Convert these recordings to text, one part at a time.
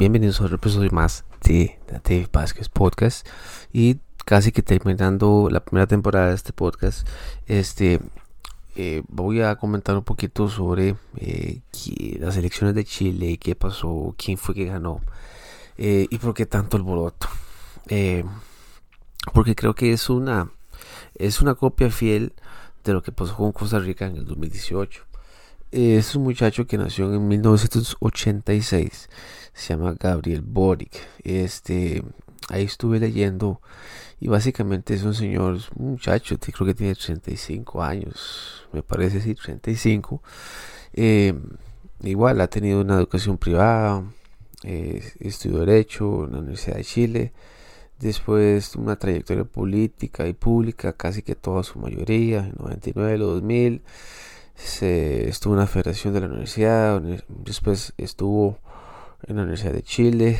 bienvenidos a otro episodio más de Dave Vázquez Podcast y casi que terminando la primera temporada de este podcast, este eh, voy a comentar un poquito sobre eh, las elecciones de Chile, qué pasó, quién fue que ganó eh, y por qué tanto alboroto. porque creo que es una es una copia fiel de lo que pasó con Costa Rica en el 2018. Es un muchacho que nació en 1986. Se llama Gabriel Boric. Este, ahí estuve leyendo y básicamente es un señor, un muchacho, creo que tiene 35 años, me parece sí, 35. Eh, igual ha tenido una educación privada, estudió Derecho en la Universidad de Chile, después una trayectoria política y pública, casi que toda su mayoría, en 99, 2000 se estuvo en la Federación de la Universidad, después estuvo en la Universidad de Chile.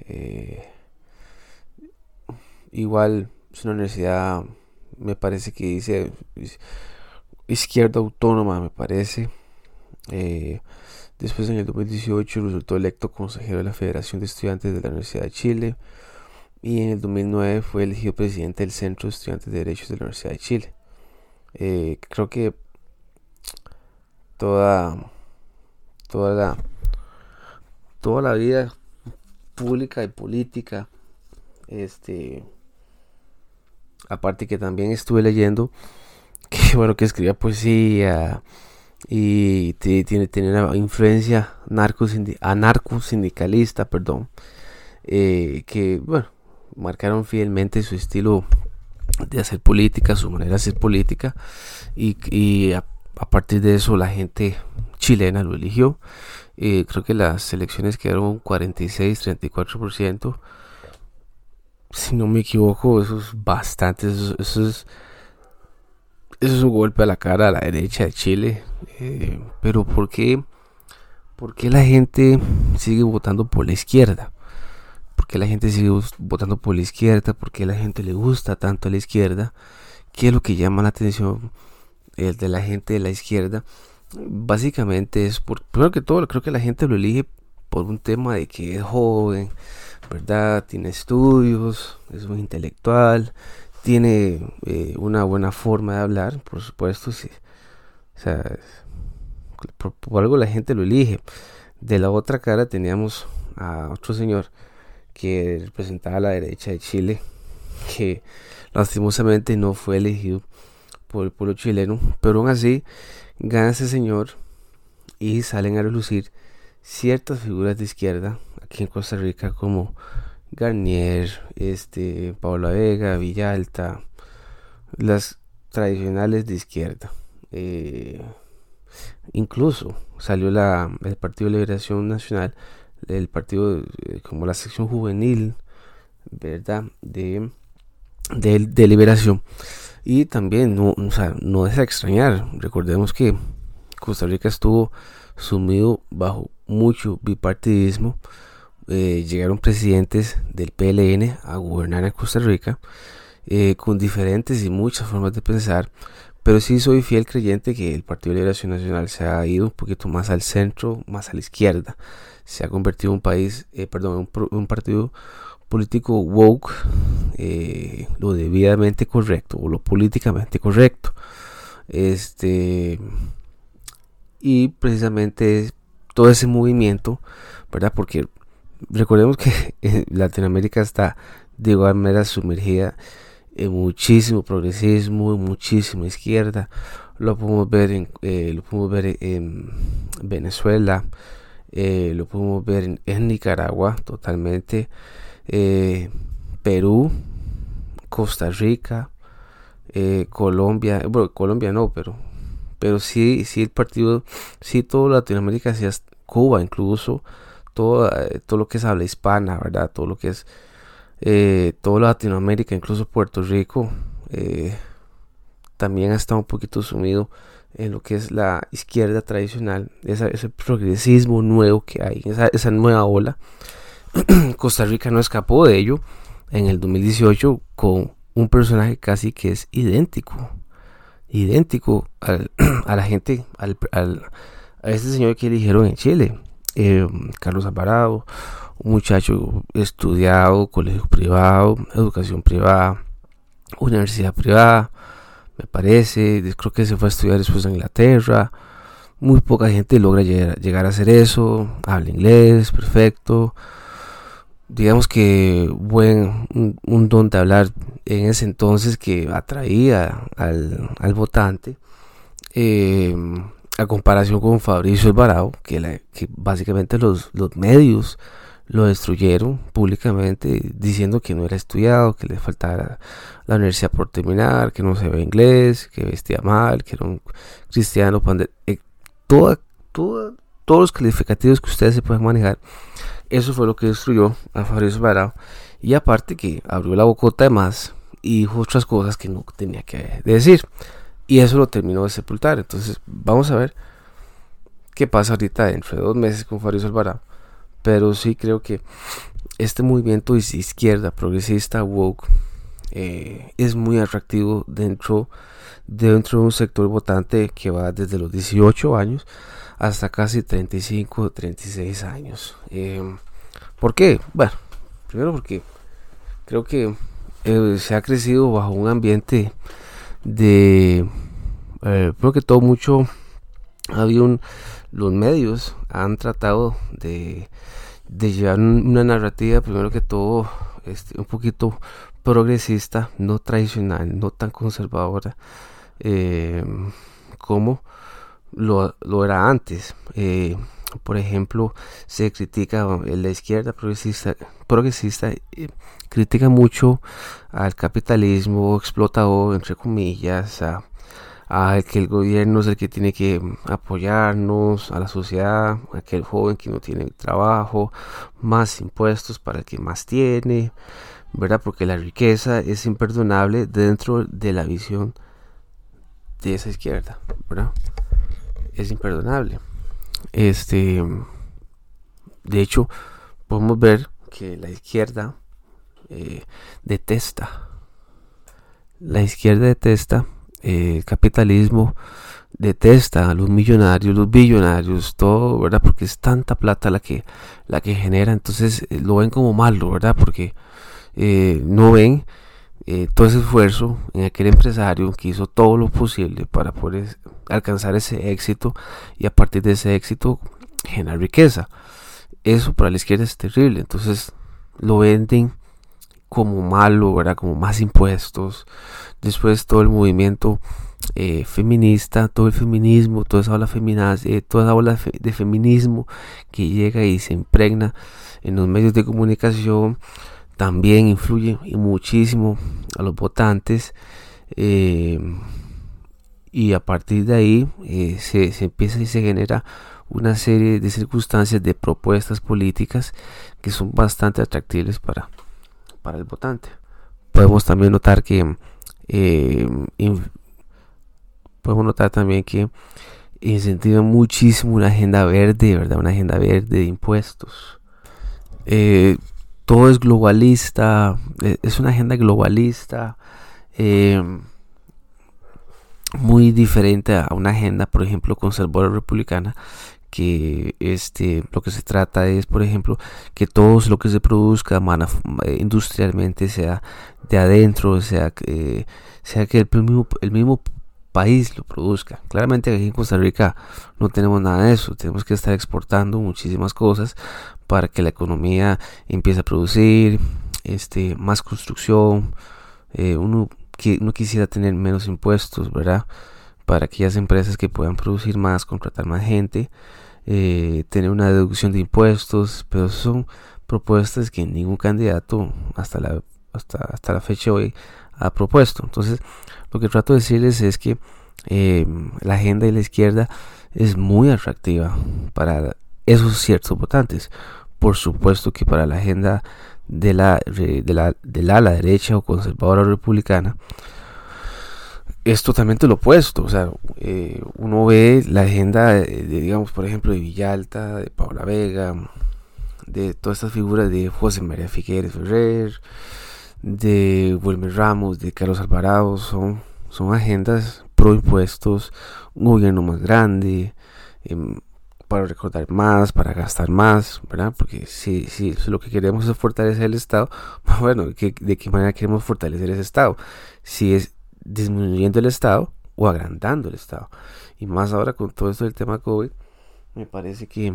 Eh, igual es una universidad, me parece que dice izquierda autónoma, me parece. Eh, después en el 2018 resultó electo consejero de la Federación de Estudiantes de la Universidad de Chile y en el 2009 fue elegido presidente del Centro de Estudiantes de Derechos de la Universidad de Chile. Eh, creo que toda toda la toda la vida pública y política este aparte que también estuve leyendo que bueno que escribía poesía y tiene, tiene una influencia narco anarco sindicalista perdón eh, que bueno marcaron fielmente su estilo de hacer política su manera de hacer política y, y partir de eso la gente chilena lo eligió. Eh, creo que las elecciones quedaron 46-34%. Si no me equivoco, eso es bastante. Eso, es, eso es un golpe a la cara a la derecha de Chile. Eh, pero ¿por qué, ¿por qué la gente sigue votando por la izquierda? ¿Por qué la gente sigue votando por la izquierda? ¿Por qué la gente le gusta tanto a la izquierda? ¿Qué es lo que llama la atención? El de la gente de la izquierda, básicamente es por, primero que todo, creo que la gente lo elige por un tema de que es joven, ¿verdad? Tiene estudios, es un intelectual, tiene eh, una buena forma de hablar, por supuesto, sí. O sea, por, algo la gente lo elige. De la otra cara teníamos a otro señor que representaba a la derecha de Chile, que lastimosamente no fue elegido por el pueblo chileno, pero aún así gana ese señor y salen a relucir ciertas figuras de izquierda aquí en Costa Rica como Garnier, este, Paula Vega, Villalta, las tradicionales de izquierda. Eh, incluso salió la, el Partido de Liberación Nacional, el partido eh, como la sección juvenil, ¿verdad? De, de liberación y también no, o sea, no es a extrañar. Recordemos que Costa Rica estuvo sumido bajo mucho bipartidismo. Eh, llegaron presidentes del PLN a gobernar en Costa Rica eh, con diferentes y muchas formas de pensar. Pero sí soy fiel creyente que el Partido de Liberación Nacional se ha ido un poquito más al centro, más a la izquierda. Se ha convertido en un país, eh, perdón, un, un partido político woke, eh, lo debidamente correcto o lo políticamente correcto. Este y precisamente todo ese movimiento, ¿verdad? Porque recordemos que Latinoamérica está de igual manera sumergida en muchísimo progresismo, en muchísima izquierda. Lo podemos ver en, eh, lo podemos ver en Venezuela, eh, lo podemos ver en Nicaragua totalmente. Eh, Perú, Costa Rica, eh, Colombia, bueno, Colombia no, pero, pero sí, sí el partido, sí todo Latinoamérica, sí, Cuba incluso, todo, eh, todo lo que es habla hispana, ¿verdad? Todo lo que es, eh, Latinoamérica, incluso Puerto Rico, también ha estado un poquito sumido en lo que es la izquierda tradicional, ese progresismo nuevo que hay, esa, esa nueva ola Costa Rica no escapó de ello en el 2018 con un personaje casi que es idéntico, idéntico a la gente, al, a este señor que eligieron en Chile, eh, Carlos Alvarado un muchacho estudiado, colegio privado, educación privada, universidad privada, me parece, creo que se fue a estudiar después a Inglaterra, muy poca gente logra llegar, a hacer eso, habla inglés, perfecto, digamos que buen, un, don de hablar en ese entonces que atraía al, votante. Eh, a comparación con Fabricio Alvarado, que, que básicamente los, los medios lo destruyeron públicamente diciendo que no era estudiado, que le faltaba la universidad por terminar, que no se ve inglés, que vestía mal, que era un cristiano. Eh, toda, toda, todos los calificativos que ustedes se pueden manejar, eso fue lo que destruyó a Fabricio Alvarado. Y aparte que abrió la bocota de más y dijo otras cosas que no tenía que decir. Y eso lo terminó de sepultar. Entonces, vamos a ver qué pasa ahorita dentro de dos meses con Fabricio Alvarado. Pero sí creo que este movimiento izquierda, progresista, woke, eh, es muy atractivo dentro, dentro de un sector votante que va desde los 18 años hasta casi 35 36 años. Eh, ¿Por qué? Bueno, primero porque creo que eh, se ha crecido bajo un ambiente de, eh, creo que todo mucho, había un, los medios han tratado de, de llevar una narrativa, primero que todo, este, un poquito progresista, no tradicional, no tan conservadora eh, como lo, era antes. Eh, por ejemplo, se critica la izquierda progresista, progresista critica mucho al capitalismo explotador, entre comillas, a, que el gobierno es el que tiene que apoyarnos, a la sociedad, a aquel joven que no tiene trabajo, más impuestos para el que más tiene, ¿verdad? Porque la riqueza es imperdonable dentro de la visión de esa izquierda, ¿verdad? Es imperdonable. Este, de hecho, podemos ver que la izquierda eh, detesta. La izquierda detesta eh, el capitalismo, detesta a los millonarios, los billonarios, todo, ¿verdad? Porque es tanta plata la que, la que genera, entonces eh, lo ven como malo, ¿verdad? Porque no ven todo ese esfuerzo en aquel empresario que hizo todo lo posible para poder alcanzar ese éxito y a partir de ese éxito generar riqueza. Eso para la izquierda es terrible, entonces lo venden como malo, ¿verdad? Como más impuestos. Después todo el movimiento eh, feminista, todo el feminismo, toda esa ola eh, toda esa de feminismo que llega y se impregna en los medios de comunicación, también influye muchísimo a los votantes. Eh, y a partir de ahí se, se empieza y se genera una serie de circunstancias, de propuestas políticas que son bastante atractivas para, para el votante. Podemos también notar que eh, podemos notar también que incentiva muchísimo una agenda verde, ¿verdad? Una agenda verde de impuestos. Eh, todo es globalista, eh, es una agenda globalista, muy diferente a una agenda, por ejemplo, conservadora republicana, que este lo que se trata es por ejemplo que todo lo que se produzca eh, industrialmente sea de adentro sea que sea que el mismo país lo produzca. Claramente aquí en Costa Rica no tenemos nada de eso. Tenemos que estar exportando muchísimas cosas para que la economía empiece a producir este más construcción. Eh, uno que no quisiera tener menos impuestos verdad para aquellas empresas que puedan producir más, contratar más gente, eh, tener una deducción de impuestos, pero son propuestas que ningún candidato hasta la, hasta, hasta la fecha hoy ha propuesto. Entonces, lo que trato de decirles es que eh, la agenda de la izquierda es muy atractiva para esos ciertos votantes. Por supuesto que para la agenda de la, de la, de la, la derecha o conservadora republicana, es totalmente lo opuesto. O sea, eh, uno ve la agenda, de, digamos, por ejemplo, de Villalta, de Paula Vega, de todas estas figuras de José María Figueres Ferrer, de Wilmer Ramos, de Carlos Alvarado, son, son agendas pro impuestos, un gobierno más grande, em, para recordar más, para gastar más, ¿verdad? Porque si, si lo que queremos es fortalecer el Estado, bueno, ¿de qué manera queremos fortalecer ese Estado? Si es disminuyendo el Estado o agrandando el Estado. Y más ahora con todo esto del tema COVID, me parece que,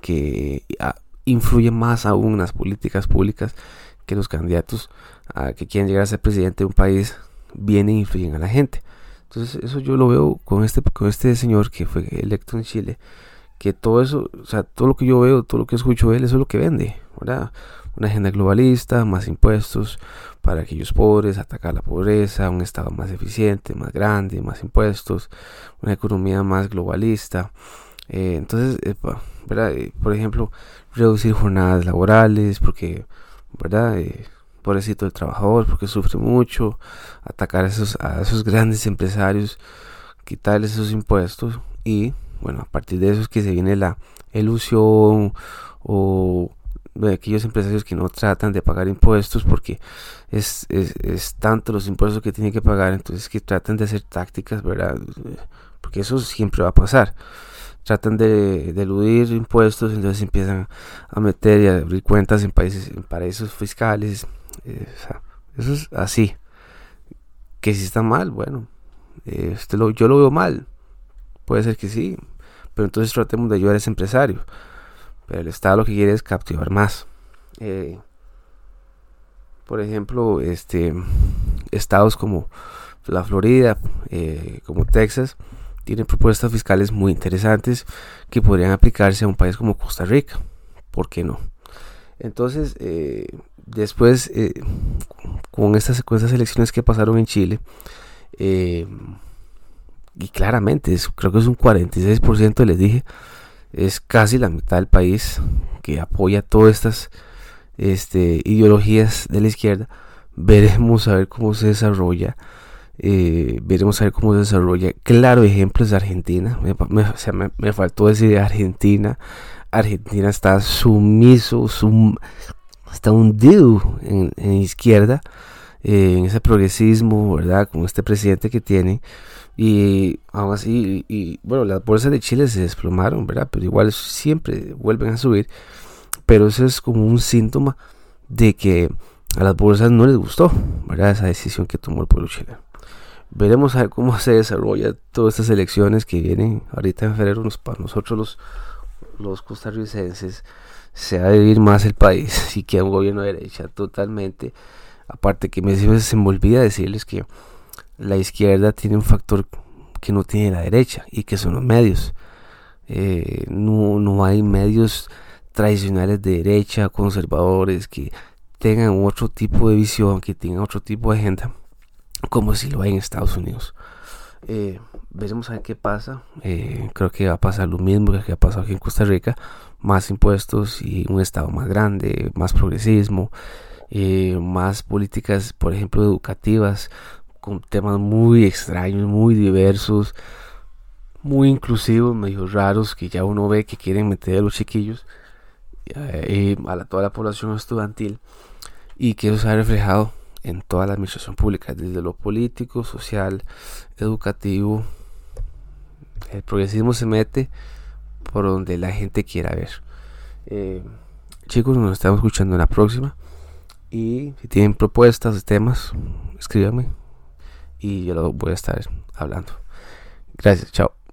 que ah, influye más aún las políticas públicas que los candidatos a que quieren llegar a ser presidente de un país vienen e influyen a la gente. Entonces eso yo lo veo con este, con este señor que fue electo en Chile, que todo eso, o sea, todo lo que yo veo, todo lo que escucho de él, eso es lo que vende, ¿verdad? Una agenda globalista, más impuestos para aquellos pobres, atacar la pobreza, un Estado más eficiente, más grande, más impuestos, una economía más globalista. Eh, entonces, ¿verdad? Eh, por ejemplo, reducir jornadas laborales, porque, ¿verdad? Eh, pobrecito el trabajador porque sufre mucho, atacar a esos, a esos grandes empresarios, quitarles esos impuestos y bueno, a partir de eso es que se viene la ilusión o de aquellos empresarios que no tratan de pagar impuestos porque es, es, tanto los impuestos que tienen que pagar, entonces que tratan de hacer tácticas, ¿verdad? Porque eso siempre va a pasar. Tratan de, eludir impuestos, entonces empiezan a meter y a abrir cuentas en países, en paraísos fiscales, eh, eso es así. Que si está mal, bueno, este lo, yo lo veo mal. Puede ser que sí, pero entonces tratemos de ayudar a ese empresario. Pero el Estado lo que quiere es captivar más. Eh, por ejemplo, este, estados como la Florida, eh, como Texas, tienen propuestas fiscales muy interesantes que podrían aplicarse a un país como Costa Rica. ¿Por qué no? Entonces, eh, después, eh, con estas, elecciones que pasaron en Chile, eh, y claramente, creo que es un 46%, les dije, es casi la mitad del país que apoya todas estas este, ideologías de la izquierda. Veremos a ver cómo se desarrolla. Veremos a ver cómo se desarrolla. Claro, ejemplos de Argentina. Me, me, me faltó decir Argentina. Argentina está sumiso, está hundido en, en izquierda, eh, en ese progresismo, ¿verdad? Con este presidente que tiene. Y aún así, y, bueno, las bolsas de Chile se desplomaron, ¿verdad? Pero igual siempre vuelven a subir. Pero eso es como un síntoma de que a las bolsas no les gustó, ¿verdad? Esa decisión que tomó el pueblo chileno. Veremos a ver cómo se desarrolla todas estas elecciones que vienen ahorita en febrero para nosotros los los costarricenses se ha de vivir más el país si queda un gobierno de derecha totalmente. Aparte que me, se me olvida decirles que la izquierda tiene un factor que no tiene la derecha y que son los medios. Eh, no, no hay medios tradicionales de derecha, conservadores, que tengan otro tipo de visión, que tengan otro tipo de agenda, como si lo hay en Estados Unidos. Eh, veremos a ver qué pasa. Eh, creo que va a pasar lo mismo que ha pasado aquí en Costa Rica. Más impuestos y un Estado más grande, más progresismo, eh, más políticas, por ejemplo, educativas, con temas muy extraños, muy diversos, muy inclusivos, medio raros, que ya uno ve que quieren meter a los chiquillos eh, a la, toda la población estudiantil y que eso se ha reflejado en toda la administración pública, desde lo político, social, educativo. El progresismo se mete por donde la gente quiera ver. Eh, chicos, nos estamos escuchando en la próxima. Y si tienen propuestas de temas, escríbanme y yo lo voy a estar hablando. Gracias, chao.